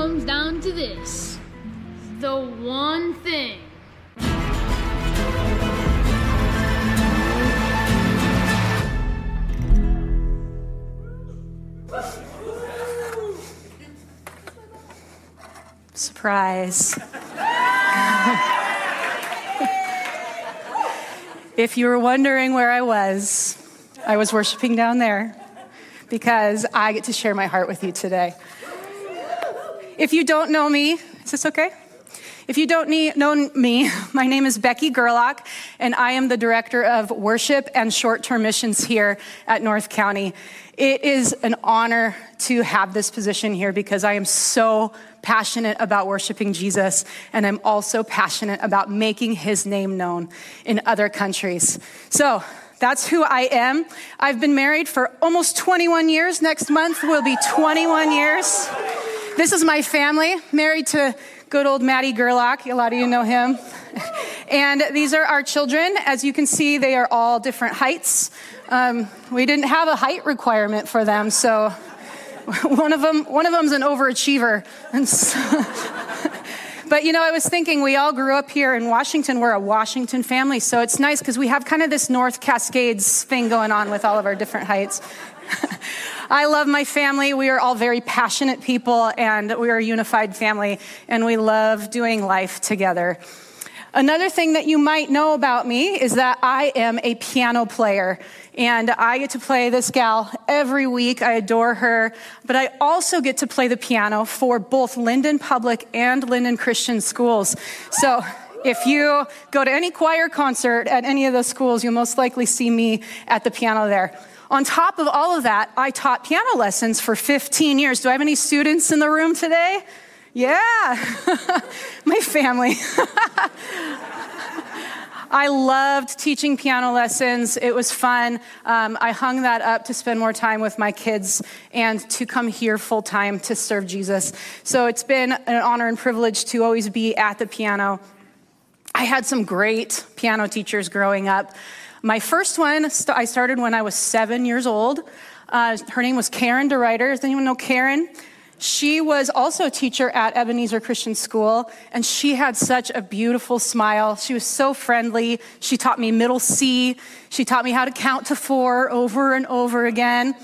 comes down to this the one thing. Surprise. if you were wondering where I was, I was worshiping down there because I get to share my heart with you today. If you don't know me, is this okay? If you don't know me, my name is Becky Gerlach, and I am the Director of Worship and Short Term Missions here at North County. It is an honor to have this position here because I am so passionate about worshiping Jesus, and I'm also passionate about making his name known in other countries. So, that's who I am. I've been married for almost 21 years. Next month will be 21 years. This is my family, married to good old Maddie Gerlach. A lot of you know him. And these are our children. As you can see, they are all different heights. Um, we didn't have a height requirement for them, so one of them one of them's an overachiever. So, but you know, I was thinking we all grew up here in Washington. We're a Washington family, so it's nice because we have kind of this North Cascades thing going on with all of our different heights. I love my family. We are all very passionate people, and we are a unified family, and we love doing life together. Another thing that you might know about me is that I am a piano player. And I get to play this gal every week. I adore her. But I also get to play the piano for both Lynden Public and Lynden Christian schools. So if you go to any choir concert at any of those schools, you'll most likely see me at the piano there. On top of all of that, I taught piano lessons for 15 years. Do I have any students in the room today? Yeah, my family. I loved teaching piano lessons. It was fun. Um, I hung that up to spend more time with my kids and to come here full time to serve Jesus. So it's been an honor and privilege to always be at the piano. I had some great piano teachers growing up. My first one, I started when I was seven years old. Uh, her name was Karen DeRuyter. Does anyone know Karen? She was also a teacher at Ebenezer Christian School, and she had such a beautiful smile. She was so friendly. She taught me middle C. She taught me how to count to four over and over again.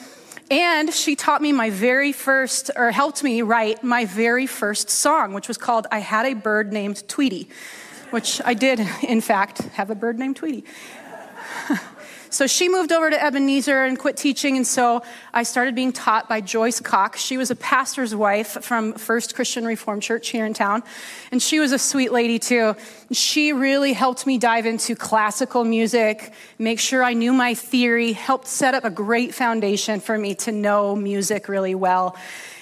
And she taught me my very first, or helped me write my very first song, which was called I Had a Bird Named Tweety, which I did, in fact, have a bird named Tweety. so she moved over to Ebenezer and quit teaching, and so I started being taught by Joyce Cox. She was a pastor's wife from First Christian Reformed Church here in town, and she was a sweet lady too. She really helped me dive into classical music, make sure I knew my theory, helped set up a great foundation for me to know music really well.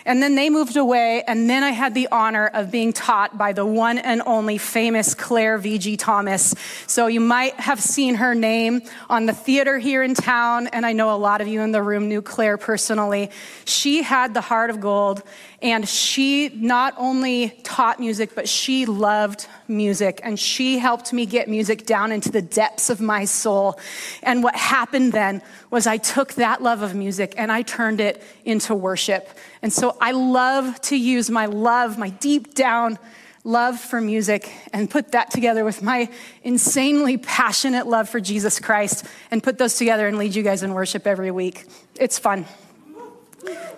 And then they moved away, and then I had the honor of being taught by the one and only famous Claire V.G. Thomas. So you might have seen her name on the theater here in town, and I know a lot of you in the room knew Claire personally. She had the heart of gold, and she not only taught music, but she loved music. And she helped me get music down into the depths of my soul. And what happened then was I took that love of music and I turned it into worship. And so I love to use my love, my deep down love for music, and put that together with my insanely passionate love for Jesus Christ and put those together and lead you guys in worship every week. It's fun.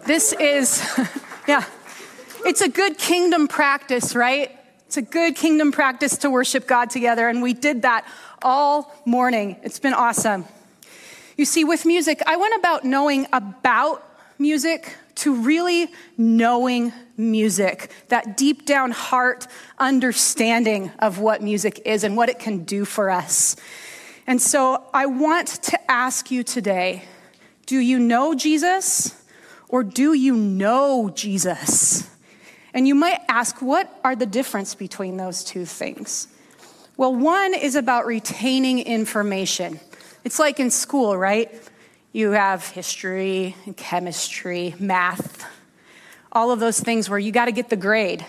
This is, yeah, it's a good kingdom practice, right? It's a good kingdom practice to worship God together, and we did that all morning. It's been awesome. You see, with music, I went about knowing about music to really knowing music, that deep down heart understanding of what music is and what it can do for us. And so I want to ask you today do you know Jesus or do you know Jesus? And you might ask, what are the difference between those two things? Well, one is about retaining information. It's like in school, right? You have history and chemistry, math, all of those things where you got to get the grade.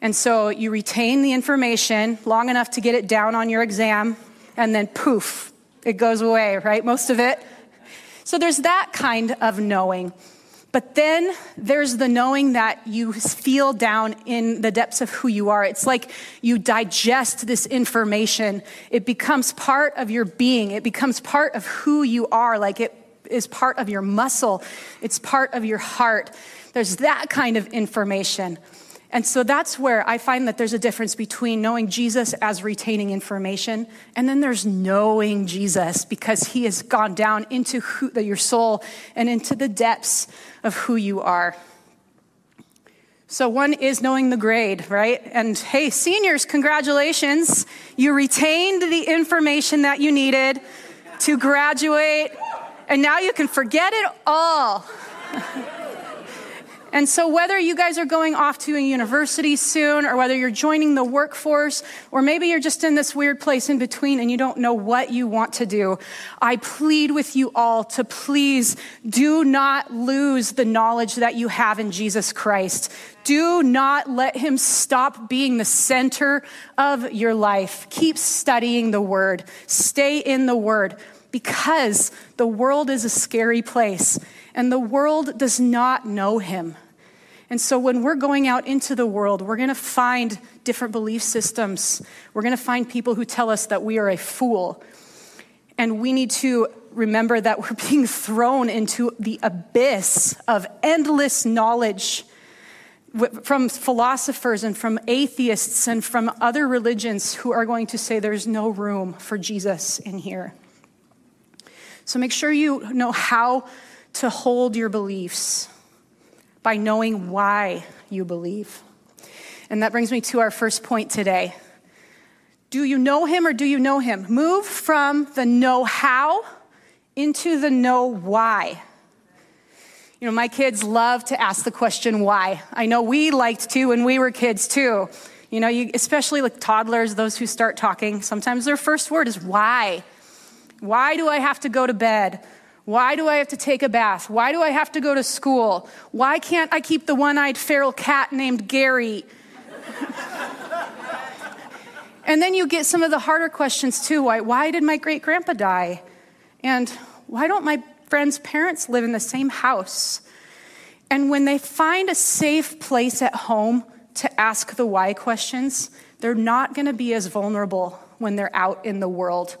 And so you retain the information long enough to get it down on your exam, and then poof, it goes away, right? Most of it. So there's that kind of knowing. But then there's the knowing that you feel down in the depths of who you are. It's like you digest this information. It becomes part of your being. It becomes part of who you are. Like it is part of your muscle. It's part of your heart. There's that kind of information. And so that's where I find that there's a difference between knowing Jesus as retaining information and then there's knowing Jesus because he has gone down into who, your soul and into the depths of who you are. So, one is knowing the grade, right? And hey, seniors, congratulations. You retained the information that you needed to graduate, and now you can forget it all. And so, whether you guys are going off to a university soon, or whether you're joining the workforce, or maybe you're just in this weird place in between and you don't know what you want to do, I plead with you all to please do not lose the knowledge that you have in Jesus Christ. Do not let him stop being the center of your life. Keep studying the word, stay in the word because the world is a scary place and the world does not know him. And so when we're going out into the world, we're going to find different belief systems. We're going to find people who tell us that we are a fool. And we need to remember that we're being thrown into the abyss of endless knowledge from philosophers and from atheists and from other religions who are going to say there's no room for Jesus in here. So make sure you know how to hold your beliefs by knowing why you believe. And that brings me to our first point today. Do you know him or do you know him? Move from the know how into the know why. You know, my kids love to ask the question why. I know we liked to when we were kids too. You know, you, especially like toddlers, those who start talking, sometimes their first word is why. Why do I have to go to bed? Why do I have to take a bath? Why do I have to go to school? Why can't I keep the one eyed feral cat named Gary? and then you get some of the harder questions too. Why, why did my great grandpa die? And why don't my friends' parents live in the same house? And when they find a safe place at home to ask the why questions, they're not going to be as vulnerable when they're out in the world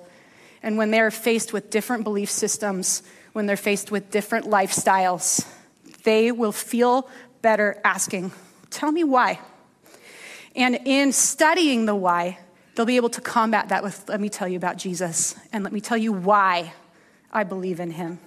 and when they're faced with different belief systems, when they're faced with different lifestyles, they will feel better asking, Tell me why. And in studying the why, they'll be able to combat that with, Let me tell you about Jesus, and let me tell you why I believe in him.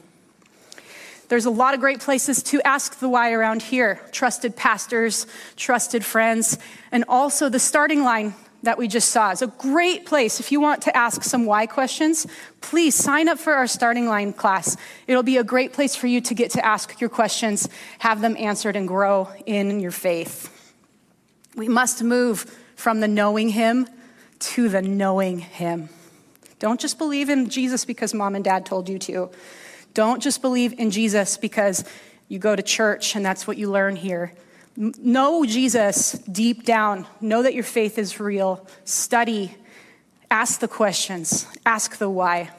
There's a lot of great places to ask the why around here trusted pastors, trusted friends, and also the starting line that we just saw is a great place. If you want to ask some why questions, please sign up for our starting line class. It'll be a great place for you to get to ask your questions, have them answered, and grow in your faith. We must move from the knowing Him to the knowing Him. Don't just believe in Jesus because mom and dad told you to. Don't just believe in Jesus because you go to church and that's what you learn here. Know Jesus deep down. Know that your faith is real. Study. Ask the questions. Ask the why.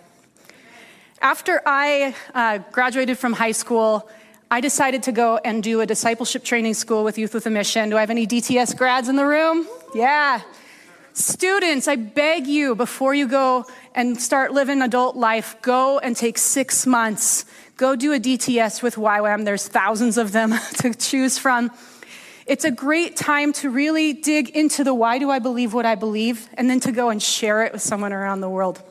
After I uh, graduated from high school, I decided to go and do a discipleship training school with Youth with a Mission. Do I have any DTS grads in the room? Yeah. Students, I beg you, before you go and start living adult life, go and take six months. Go do a DTS with YWAM. There's thousands of them to choose from. It's a great time to really dig into the why do I believe what I believe, and then to go and share it with someone around the world.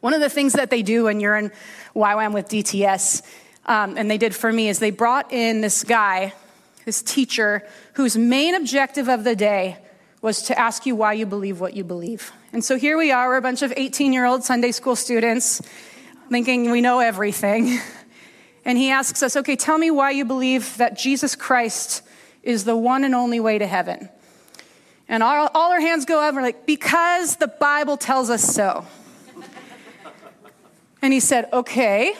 One of the things that they do when you're in YWAM with DTS, um, and they did for me, is they brought in this guy, this teacher, whose main objective of the day was to ask you why you believe what you believe. And so here we are, we're a bunch of 18 year old Sunday school students thinking we know everything. And he asks us, okay, tell me why you believe that Jesus Christ is the one and only way to heaven. And all, all our hands go up, and we're like, because the Bible tells us so. and he said, okay,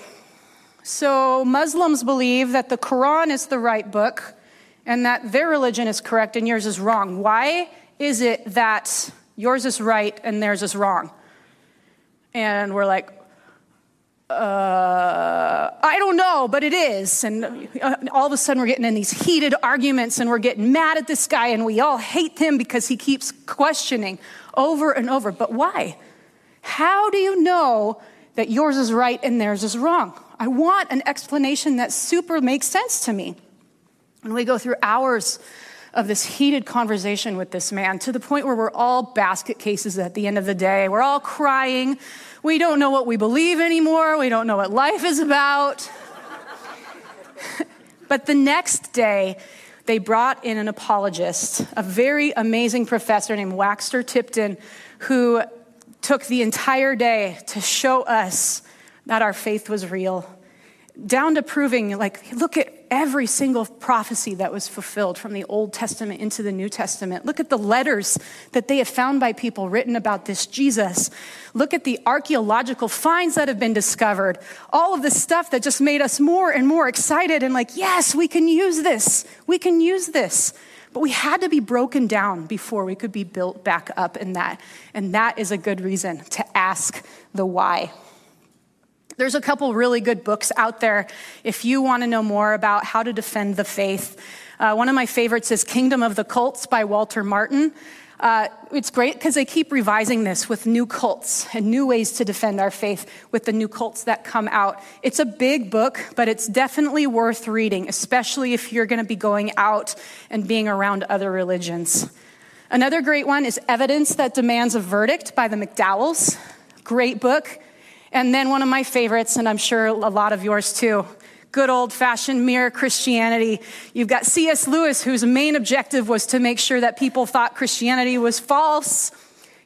so Muslims believe that the Quran is the right book and that their religion is correct and yours is wrong. Why is it that yours is right and theirs is wrong? And we're like, uh, I don't know, but it is. And uh, all of a sudden, we're getting in these heated arguments and we're getting mad at this guy and we all hate him because he keeps questioning over and over. But why? How do you know that yours is right and theirs is wrong? I want an explanation that super makes sense to me. And we go through hours of this heated conversation with this man to the point where we're all basket cases at the end of the day. We're all crying. We don't know what we believe anymore. We don't know what life is about. but the next day, they brought in an apologist, a very amazing professor named Waxter Tipton, who took the entire day to show us that our faith was real down to proving, like, look at every single prophecy that was fulfilled from the Old Testament into the New Testament. Look at the letters that they have found by people written about this Jesus. Look at the archaeological finds that have been discovered. All of the stuff that just made us more and more excited and like, yes, we can use this. We can use this. But we had to be broken down before we could be built back up in that. And that is a good reason to ask the why. There's a couple really good books out there if you want to know more about how to defend the faith. Uh, one of my favorites is Kingdom of the Cults by Walter Martin. Uh, it's great because they keep revising this with new cults and new ways to defend our faith with the new cults that come out. It's a big book, but it's definitely worth reading, especially if you're going to be going out and being around other religions. Another great one is Evidence That Demands a Verdict by the McDowells. Great book. And then one of my favorites, and I'm sure a lot of yours too, good old fashioned mere Christianity. You've got C.S. Lewis, whose main objective was to make sure that people thought Christianity was false.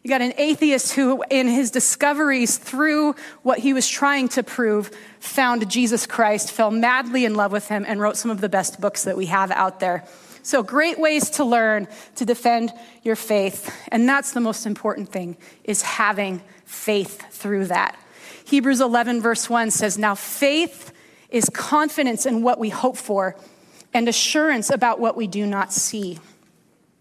You got an atheist who, in his discoveries through what he was trying to prove, found Jesus Christ, fell madly in love with him, and wrote some of the best books that we have out there. So, great ways to learn to defend your faith. And that's the most important thing, is having faith through that. Hebrews 11, verse 1 says, Now faith is confidence in what we hope for and assurance about what we do not see.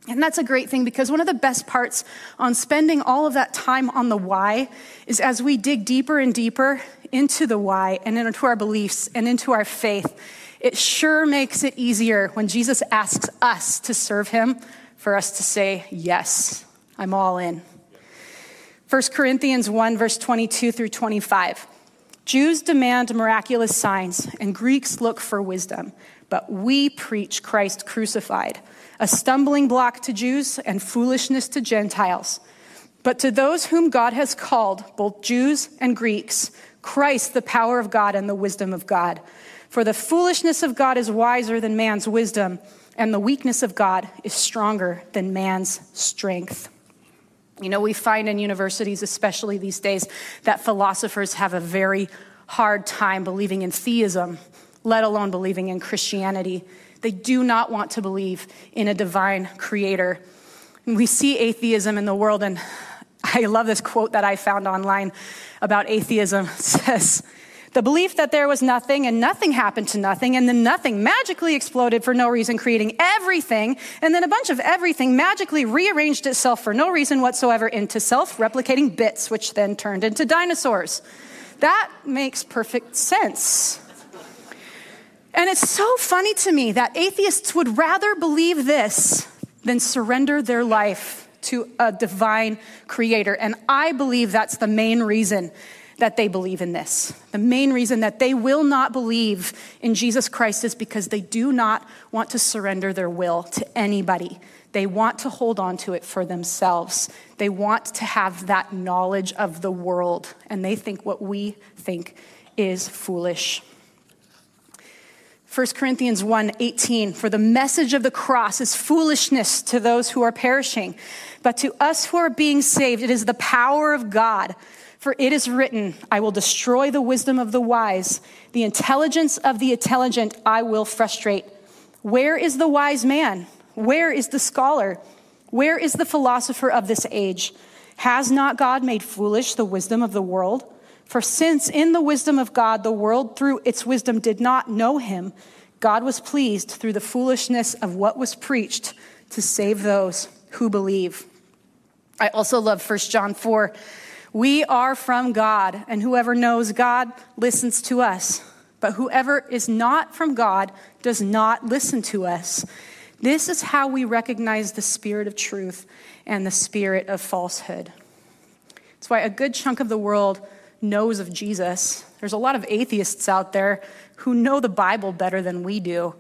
And that's a great thing because one of the best parts on spending all of that time on the why is as we dig deeper and deeper into the why and into our beliefs and into our faith, it sure makes it easier when Jesus asks us to serve him for us to say, Yes, I'm all in. 1 Corinthians 1, verse 22 through 25. Jews demand miraculous signs, and Greeks look for wisdom, but we preach Christ crucified, a stumbling block to Jews and foolishness to Gentiles. But to those whom God has called, both Jews and Greeks, Christ, the power of God and the wisdom of God. For the foolishness of God is wiser than man's wisdom, and the weakness of God is stronger than man's strength. You know, we find in universities, especially these days, that philosophers have a very hard time believing in theism, let alone believing in Christianity. They do not want to believe in a divine creator. And we see atheism in the world, and I love this quote that I found online about atheism. It says, the belief that there was nothing and nothing happened to nothing, and then nothing magically exploded for no reason, creating everything, and then a bunch of everything magically rearranged itself for no reason whatsoever into self replicating bits, which then turned into dinosaurs. That makes perfect sense. And it's so funny to me that atheists would rather believe this than surrender their life to a divine creator. And I believe that's the main reason that they believe in this. The main reason that they will not believe in Jesus Christ is because they do not want to surrender their will to anybody. They want to hold on to it for themselves. They want to have that knowledge of the world, and they think what we think is foolish. 1 Corinthians 1 18, for the message of the cross is foolishness to those who are perishing, but to us who are being saved, it is the power of God. For it is written, I will destroy the wisdom of the wise, the intelligence of the intelligent I will frustrate. Where is the wise man? Where is the scholar? Where is the philosopher of this age? Has not God made foolish the wisdom of the world? For since in the wisdom of God the world through its wisdom did not know him, God was pleased through the foolishness of what was preached to save those who believe. I also love 1 John 4 We are from God, and whoever knows God listens to us. But whoever is not from God does not listen to us. This is how we recognize the spirit of truth and the spirit of falsehood. That's why a good chunk of the world knows of Jesus. There's a lot of atheists out there who know the Bible better than we do,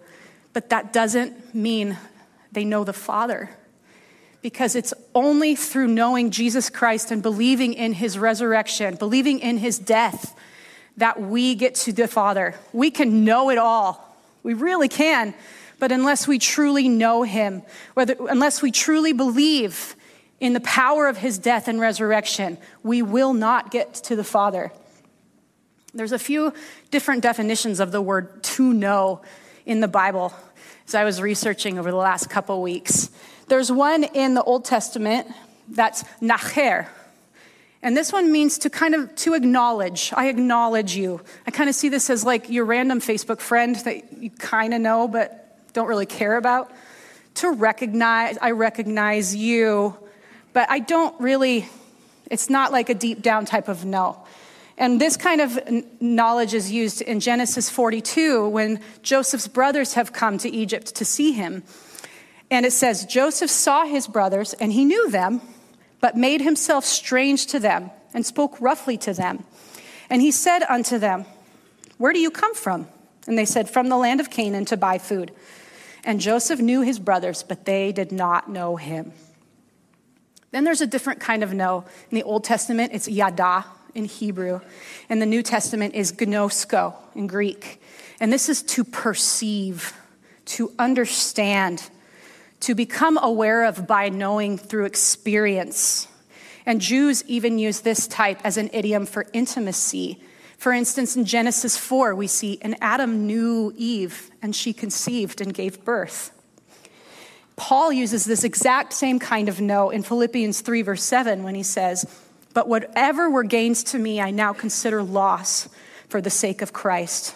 but that doesn't mean they know the Father. Because it's only through knowing Jesus Christ and believing in his resurrection, believing in his death, that we get to the Father. We can know it all. We really can. But unless we truly know him, whether, unless we truly believe in the power of his death and resurrection, we will not get to the Father. There's a few different definitions of the word to know in the Bible as I was researching over the last couple weeks. There's one in the Old Testament that's nacher. And this one means to kind of to acknowledge. I acknowledge you. I kind of see this as like your random Facebook friend that you kind of know but don't really care about. To recognize, I recognize you but I don't really, it's not like a deep down type of no. And this kind of knowledge is used in Genesis 42 when Joseph's brothers have come to Egypt to see him. And it says, Joseph saw his brothers, and he knew them, but made himself strange to them, and spoke roughly to them. And he said unto them, Where do you come from? And they said, From the land of Canaan to buy food. And Joseph knew his brothers, but they did not know him. Then there's a different kind of no. In the Old Testament, it's yada in Hebrew. and the New Testament is gnosko in Greek. And this is to perceive, to understand, to become aware of by knowing through experience. And Jews even use this type as an idiom for intimacy. For instance, in Genesis 4, we see, and Adam knew Eve, and she conceived and gave birth. Paul uses this exact same kind of no in Philippians 3, verse 7, when he says, But whatever were gains to me, I now consider loss for the sake of Christ.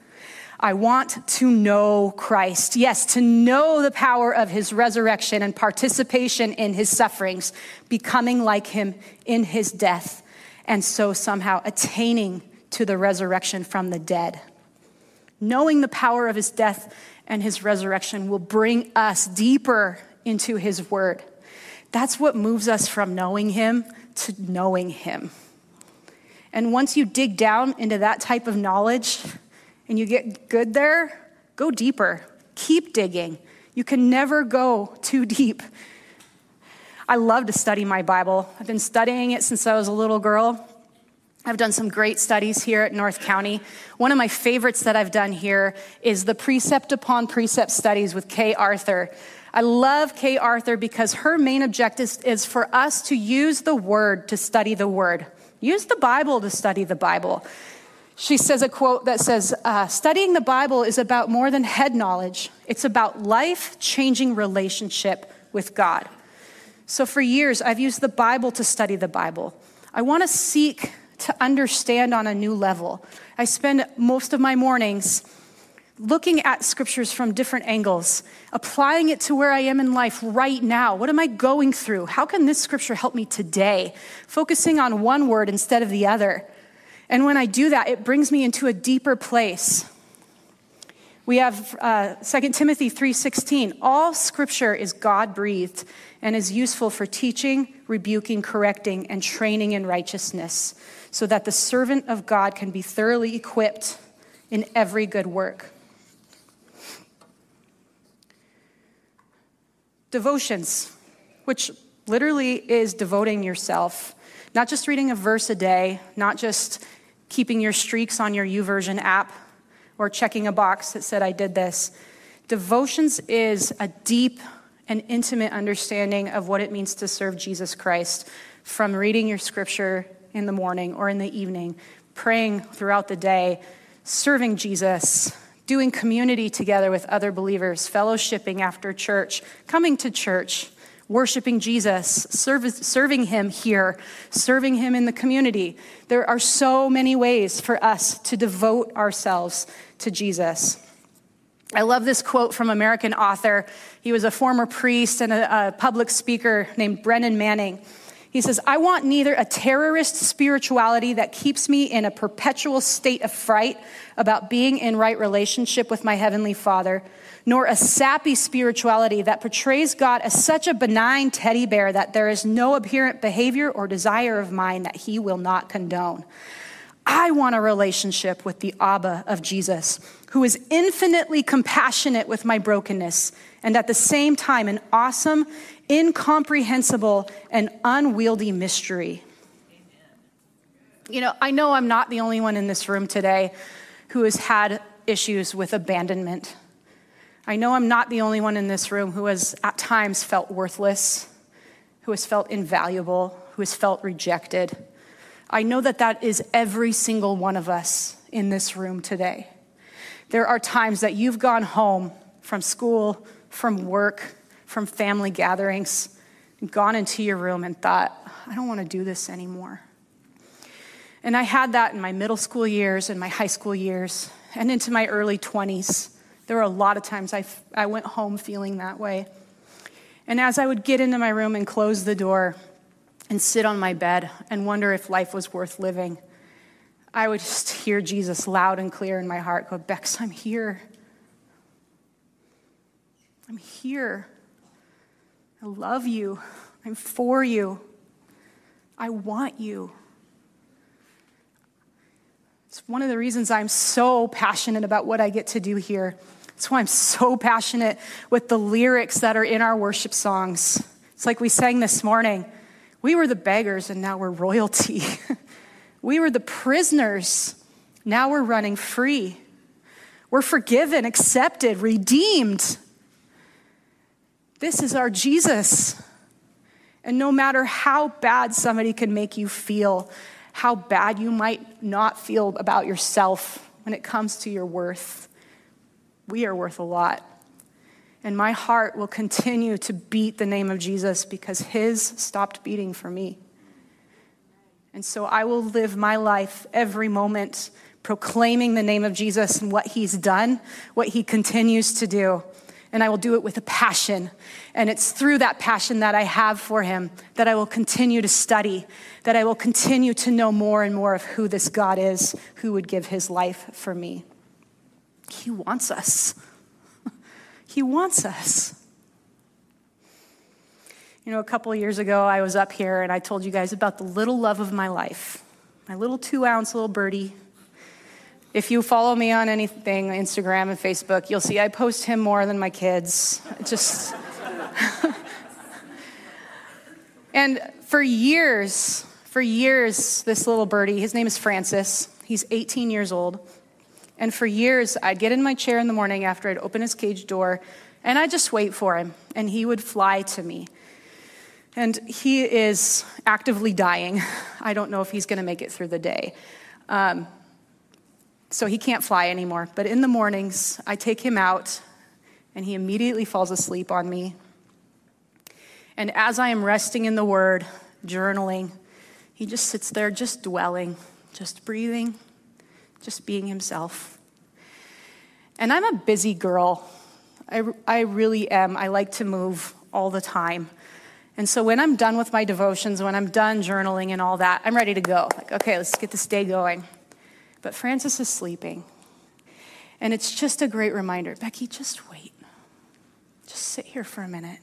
I want to know Christ. Yes, to know the power of his resurrection and participation in his sufferings, becoming like him in his death, and so somehow attaining to the resurrection from the dead. Knowing the power of his death and his resurrection will bring us deeper into his word. That's what moves us from knowing Him to knowing Him. And once you dig down into that type of knowledge and you get good there, go deeper. Keep digging. You can never go too deep. I love to study my Bible. I've been studying it since I was a little girl. I've done some great studies here at North County. One of my favorites that I've done here is the Precept Upon Precept studies with Kay Arthur. I love Kay Arthur because her main objective is for us to use the word to study the word. Use the Bible to study the Bible. She says a quote that says, uh, Studying the Bible is about more than head knowledge, it's about life changing relationship with God. So for years, I've used the Bible to study the Bible. I want to seek to understand on a new level. I spend most of my mornings looking at scriptures from different angles, applying it to where I am in life right now. What am I going through? How can this scripture help me today? Focusing on one word instead of the other. And when I do that, it brings me into a deeper place. We have uh, 2 Timothy 3:16. All scripture is God-breathed and is useful for teaching, rebuking, correcting, and training in righteousness, so that the servant of God can be thoroughly equipped in every good work. devotions, which literally is devoting yourself, not just reading a verse a day, not just keeping your streaks on your YouVersion app or checking a box that said, I did this. Devotions is a deep and intimate understanding of what it means to serve Jesus Christ from reading your scripture in the morning or in the evening, praying throughout the day, serving Jesus, doing community together with other believers, fellowshipping after church, coming to church, worshiping Jesus, serve, serving Him here, serving Him in the community. There are so many ways for us to devote ourselves to Jesus. I love this quote from American author. He was a former priest and a, a public speaker named Brennan Manning. He says, I want neither a terrorist spirituality that keeps me in a perpetual state of fright about being in right relationship with my Heavenly Father, nor a sappy spirituality that portrays God as such a benign teddy bear that there is no apparent behavior or desire of mine that He will not condone. I want a relationship with the Abba of Jesus, who is infinitely compassionate with my brokenness and at the same time an awesome, incomprehensible, and unwieldy mystery. You know, I know I'm not the only one in this room today who has had issues with abandonment. I know I'm not the only one in this room who has at times felt worthless, who has felt invaluable, who has felt rejected. I know that that is every single one of us in this room today. There are times that you've gone home from school, from work, from family gatherings, gone into your room and thought, I don't want to do this anymore. And I had that in my middle school years and my high school years and into my early 20s. There were a lot of times I, I went home feeling that way. And as I would get into my room and close the door, and sit on my bed and wonder if life was worth living, I would just hear Jesus loud and clear in my heart go, Bex, I'm here. I'm here. I love you. I'm for you. I want you. It's one of the reasons I'm so passionate about what I get to do here. That's why I'm so passionate with the lyrics that are in our worship songs. It's like we sang this morning. We were the beggars, and now we're royalty. we were the prisoners, now we're running free. We're forgiven, accepted, redeemed. This is our Jesus. And no matter how bad somebody can make you feel, how bad you might not feel about yourself when it comes to your worth, we are worth a lot. And my heart will continue to beat the name of Jesus because his stopped beating for me. And so I will live my life every moment proclaiming the name of Jesus and what he's done, what he continues to do. And I will do it with a passion. And it's through that passion that I have for him that I will continue to study, that I will continue to know more and more of who this God is who would give his life for me. He wants us. He wants us. You know, a couple years ago, I was up here and I told you guys about the little love of my life, my little two ounce little birdie. If you follow me on anything, Instagram and Facebook, you'll see I post him more than my kids. Just. and for years, for years, this little birdie, his name is Francis, he's 18 years old. And for years, I'd get in my chair in the morning after I'd open his cage door, and I'd just wait for him, and he would fly to me. And he is actively dying. I don't know if he's going to make it through the day. Um, so he can't fly anymore. But in the mornings, I take him out, and he immediately falls asleep on me. And as I am resting in the Word, journaling, he just sits there, just dwelling, just breathing, just being himself. And I'm a busy girl. I, I really am. I like to move all the time. And so when I'm done with my devotions, when I'm done journaling and all that, I'm ready to go. Like, okay, let's get this day going. But Francis is sleeping. And it's just a great reminder Becky, just wait. Just sit here for a minute.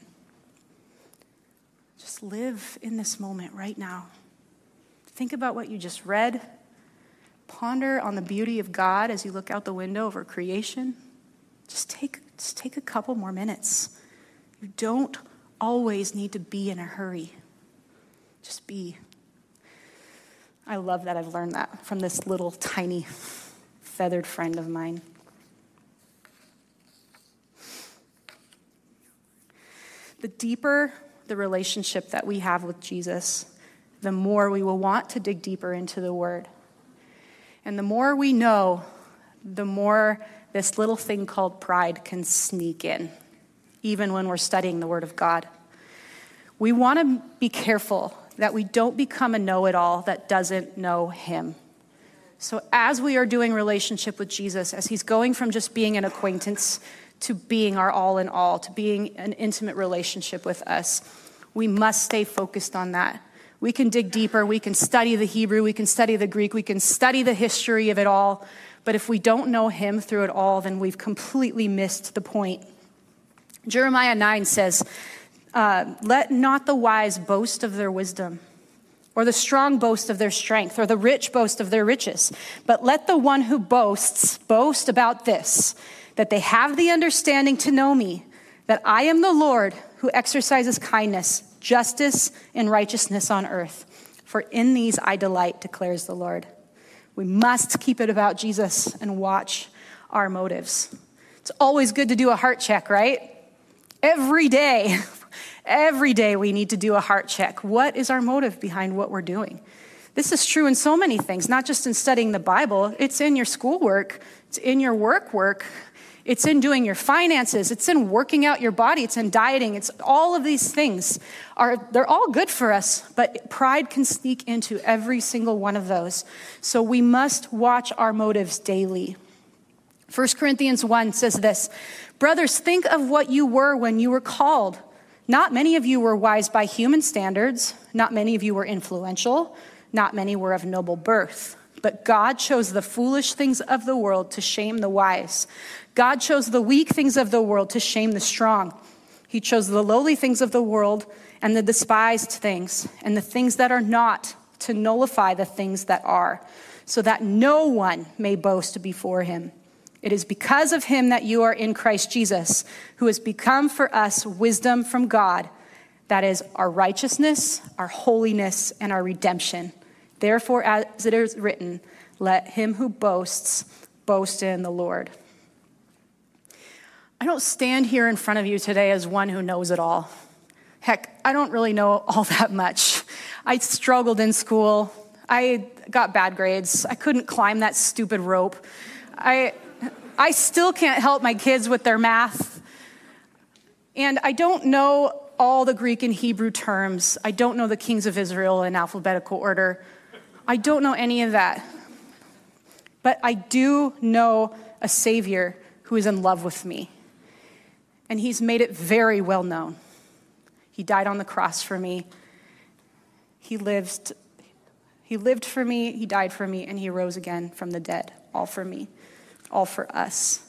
Just live in this moment right now. Think about what you just read. Ponder on the beauty of God as you look out the window over creation. Just take, just take a couple more minutes. You don't always need to be in a hurry. Just be. I love that I've learned that from this little tiny feathered friend of mine. The deeper the relationship that we have with Jesus, the more we will want to dig deeper into the Word. And the more we know, the more this little thing called pride can sneak in, even when we're studying the Word of God. We want to be careful that we don't become a know it all that doesn't know Him. So, as we are doing relationship with Jesus, as He's going from just being an acquaintance to being our all in all, to being an intimate relationship with us, we must stay focused on that. We can dig deeper, we can study the Hebrew, we can study the Greek, we can study the history of it all. But if we don't know Him through it all, then we've completely missed the point. Jeremiah 9 says, uh, Let not the wise boast of their wisdom, or the strong boast of their strength, or the rich boast of their riches, but let the one who boasts boast about this, that they have the understanding to know me, that I am the Lord who exercises kindness justice and righteousness on earth. For in these I delight, declares the Lord. We must keep it about Jesus and watch our motives. It's always good to do a heart check, right? Every day, every day we need to do a heart check. What is our motive behind what we're doing? This is true in so many things, not just in studying the Bible, it's in your schoolwork, it's in your work work, it's in doing your finances. It's in working out your body. It's in dieting. It's all of these things are, they're all good for us, but pride can sneak into every single one of those. So we must watch our motives daily. 1 Corinthians 1 says this Brothers, think of what you were when you were called. Not many of you were wise by human standards. Not many of you were influential. Not many were of noble birth. But God chose the foolish things of the world to shame the wise. God chose the weak things of the world to shame the strong. He chose the lowly things of the world and the despised things and the things that are not to nullify the things that are, so that no one may boast before him. It is because of him that you are in Christ Jesus, who has become for us wisdom from God. That is our righteousness, our holiness, and our redemption. Therefore, as it is written, let him who boasts boast in the Lord. I don't stand here in front of you today as one who knows it all. Heck, I don't really know all that much. I struggled in school. I got bad grades. I couldn't climb that stupid rope. I, I still can't help my kids with their math. And I don't know all the Greek and Hebrew terms. I don't know the kings of Israel in alphabetical order. I don't know any of that. But I do know a Savior who is in love with me. And He's made it very well known. He died on the cross for me. He lived, he lived for me, He died for me, and He rose again from the dead, all for me, all for us.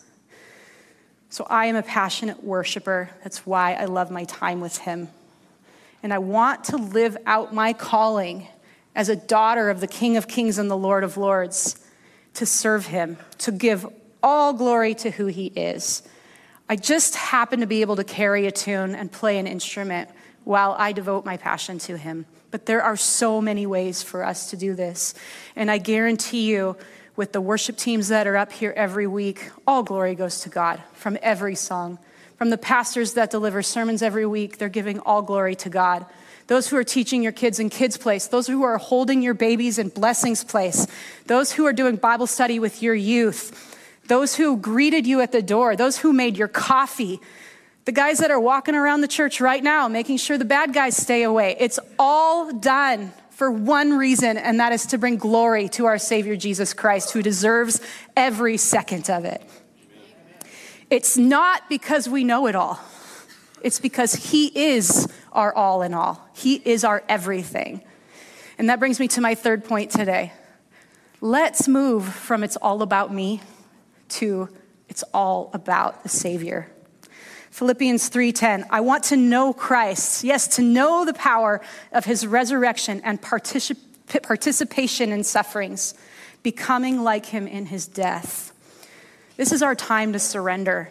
So I am a passionate worshiper. That's why I love my time with Him. And I want to live out my calling as a daughter of the King of Kings and the Lord of Lords to serve him, to give all glory to who he is. I just happen to be able to carry a tune and play an instrument while I devote my passion to him. But there are so many ways for us to do this. And I guarantee you, with the worship teams that are up here every week, all glory goes to God from every song. From the pastors that deliver sermons every week, they're giving all glory to God those who are teaching your kids in kids' place, those who are holding your babies in blessings place, those who are doing Bible study with your youth, those who greeted you at the door, those who made your coffee, the guys that are walking around the church right now, making sure the bad guys stay away. It's all done for one reason, and that is to bring glory to our Savior Jesus Christ, who deserves every second of it. It's not because we know it all. It's because He is our all in all, He is our everything. And that brings me to my third point today. Let's move from it's all about me to it's all about the Savior. Philippians 3:10 I want to know Christ yes to know the power of his resurrection and particip- participation in sufferings becoming like him in his death This is our time to surrender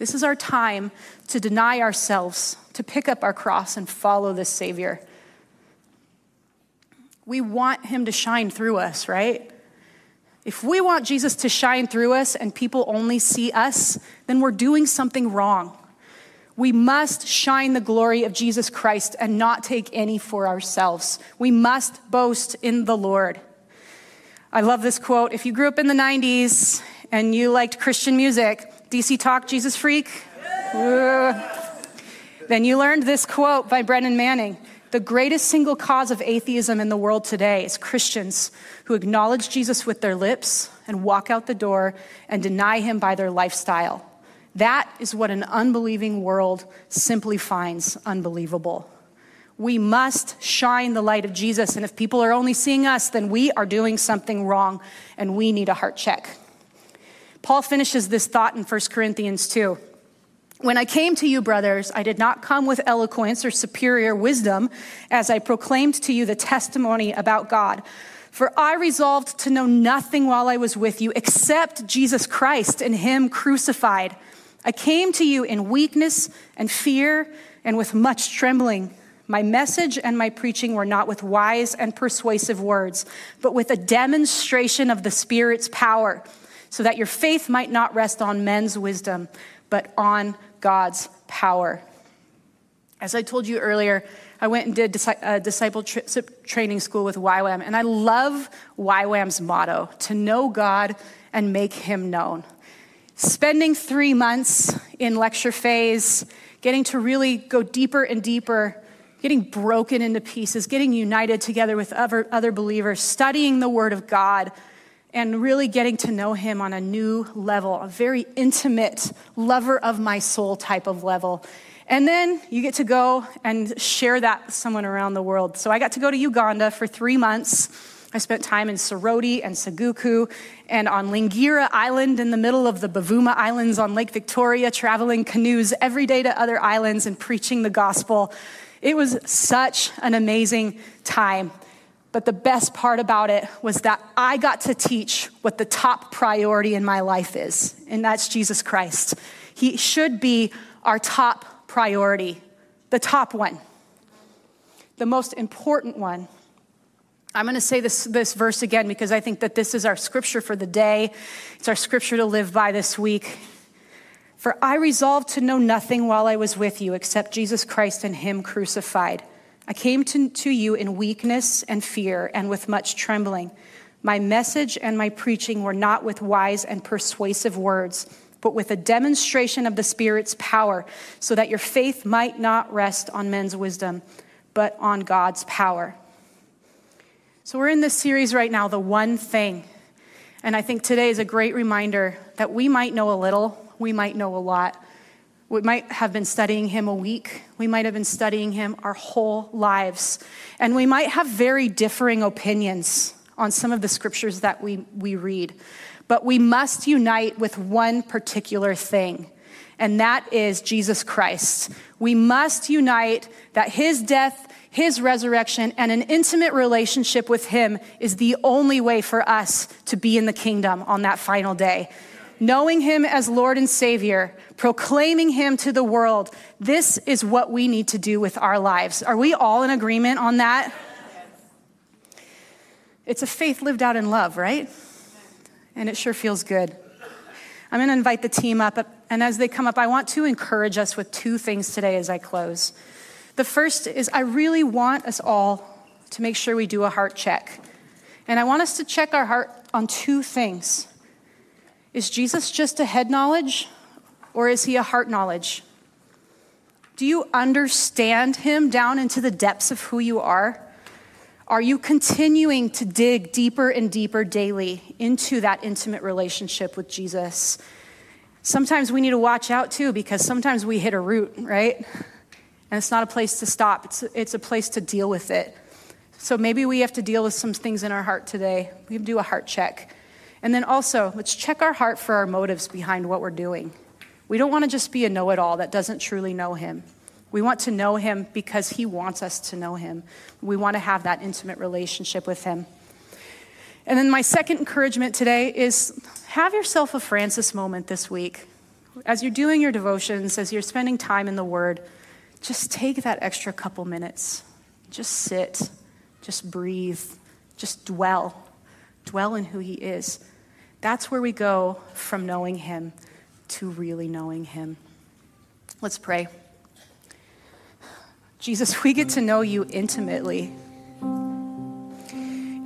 this is our time to deny ourselves, to pick up our cross and follow the Savior. We want Him to shine through us, right? If we want Jesus to shine through us and people only see us, then we're doing something wrong. We must shine the glory of Jesus Christ and not take any for ourselves. We must boast in the Lord. I love this quote. If you grew up in the 90s and you liked Christian music, DC Talk, Jesus Freak, uh, then you learned this quote by Brennan Manning. The greatest single cause of atheism in the world today is Christians who acknowledge Jesus with their lips and walk out the door and deny him by their lifestyle. That is what an unbelieving world simply finds unbelievable. We must shine the light of Jesus, and if people are only seeing us, then we are doing something wrong and we need a heart check. Paul finishes this thought in 1 Corinthians 2. When I came to you, brothers, I did not come with eloquence or superior wisdom as I proclaimed to you the testimony about God. For I resolved to know nothing while I was with you except Jesus Christ and Him crucified. I came to you in weakness and fear and with much trembling. My message and my preaching were not with wise and persuasive words, but with a demonstration of the Spirit's power, so that your faith might not rest on men's wisdom, but on God's power. As I told you earlier, I went and did a uh, disciple training school with YWAM, and I love YWAM's motto to know God and make him known. Spending three months in lecture phase, getting to really go deeper and deeper, getting broken into pieces, getting united together with other, other believers, studying the Word of God and really getting to know him on a new level, a very intimate, lover of my soul type of level. And then you get to go and share that with someone around the world. So I got to go to Uganda for three months. I spent time in Soroti and Saguku and on Lingira Island in the middle of the Buvuma Islands on Lake Victoria, traveling canoes every day to other islands and preaching the gospel. It was such an amazing time. But the best part about it was that I got to teach what the top priority in my life is, and that's Jesus Christ. He should be our top priority, the top one, the most important one. I'm going to say this, this verse again because I think that this is our scripture for the day. It's our scripture to live by this week. For I resolved to know nothing while I was with you except Jesus Christ and Him crucified. I came to, to you in weakness and fear and with much trembling. My message and my preaching were not with wise and persuasive words, but with a demonstration of the Spirit's power, so that your faith might not rest on men's wisdom, but on God's power. So, we're in this series right now, The One Thing. And I think today is a great reminder that we might know a little, we might know a lot, we might have been studying him a week. We might have been studying him our whole lives. And we might have very differing opinions on some of the scriptures that we, we read. But we must unite with one particular thing, and that is Jesus Christ. We must unite that his death, his resurrection, and an intimate relationship with him is the only way for us to be in the kingdom on that final day knowing Him as Lord and Savior, proclaiming Him to the world. This is what we need to do with our lives. Are we all in agreement on that? It's a faith lived out in love, right? And it sure feels good. I'm going to invite the team up, and as they come up, I want to encourage us with two things today as I close. The first is I really want us all to make sure we do a heart check. And I want us to check our heart on two things. Is Jesus just a head knowledge or is he a heart knowledge? Do you understand him down into the depths of who you are? Are you continuing to dig deeper and deeper daily into that intimate relationship with Jesus? Sometimes we need to watch out too because sometimes we hit a root, right? And it's not a place to stop, it's it's a place to deal with it. So maybe we have to deal with some things in our heart today. We do a heart check. And then also, let's check our heart for our motives behind what we're doing. We don't want to just be a know it all that doesn't truly know Him. We want to know Him because He wants us to know Him. We want to have that intimate relationship with Him. And then, my second encouragement today is have yourself a Francis moment this week. As you're doing your devotions, as you're spending time in the Word, just take that extra couple minutes. Just sit, just breathe, just dwell. Dwell in who He is. That's where we go from knowing Him to really knowing Him. Let's pray. Jesus, we get to know you intimately.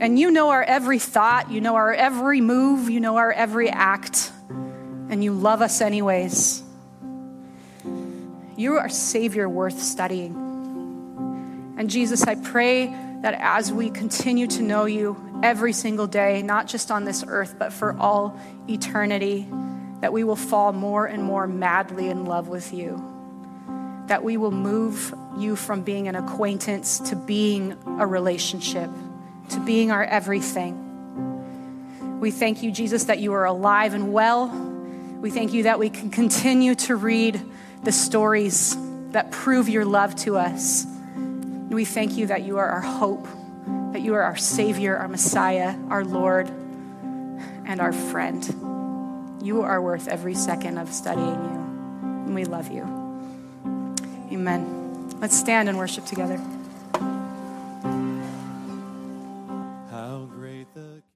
And you know our every thought, you know our every move, you know our every act. and you love us anyways. You are Savior worth studying. And Jesus, I pray that as we continue to know you every single day, not just on this earth, but for all eternity, that we will fall more and more madly in love with you. That we will move you from being an acquaintance to being a relationship, to being our everything. We thank you, Jesus, that you are alive and well. We thank you that we can continue to read the stories that prove your love to us. We thank you that you are our hope, that you are our Savior, our Messiah, our Lord, and our friend. You are worth every second of studying you, and we love you. Amen. Let's stand and worship together.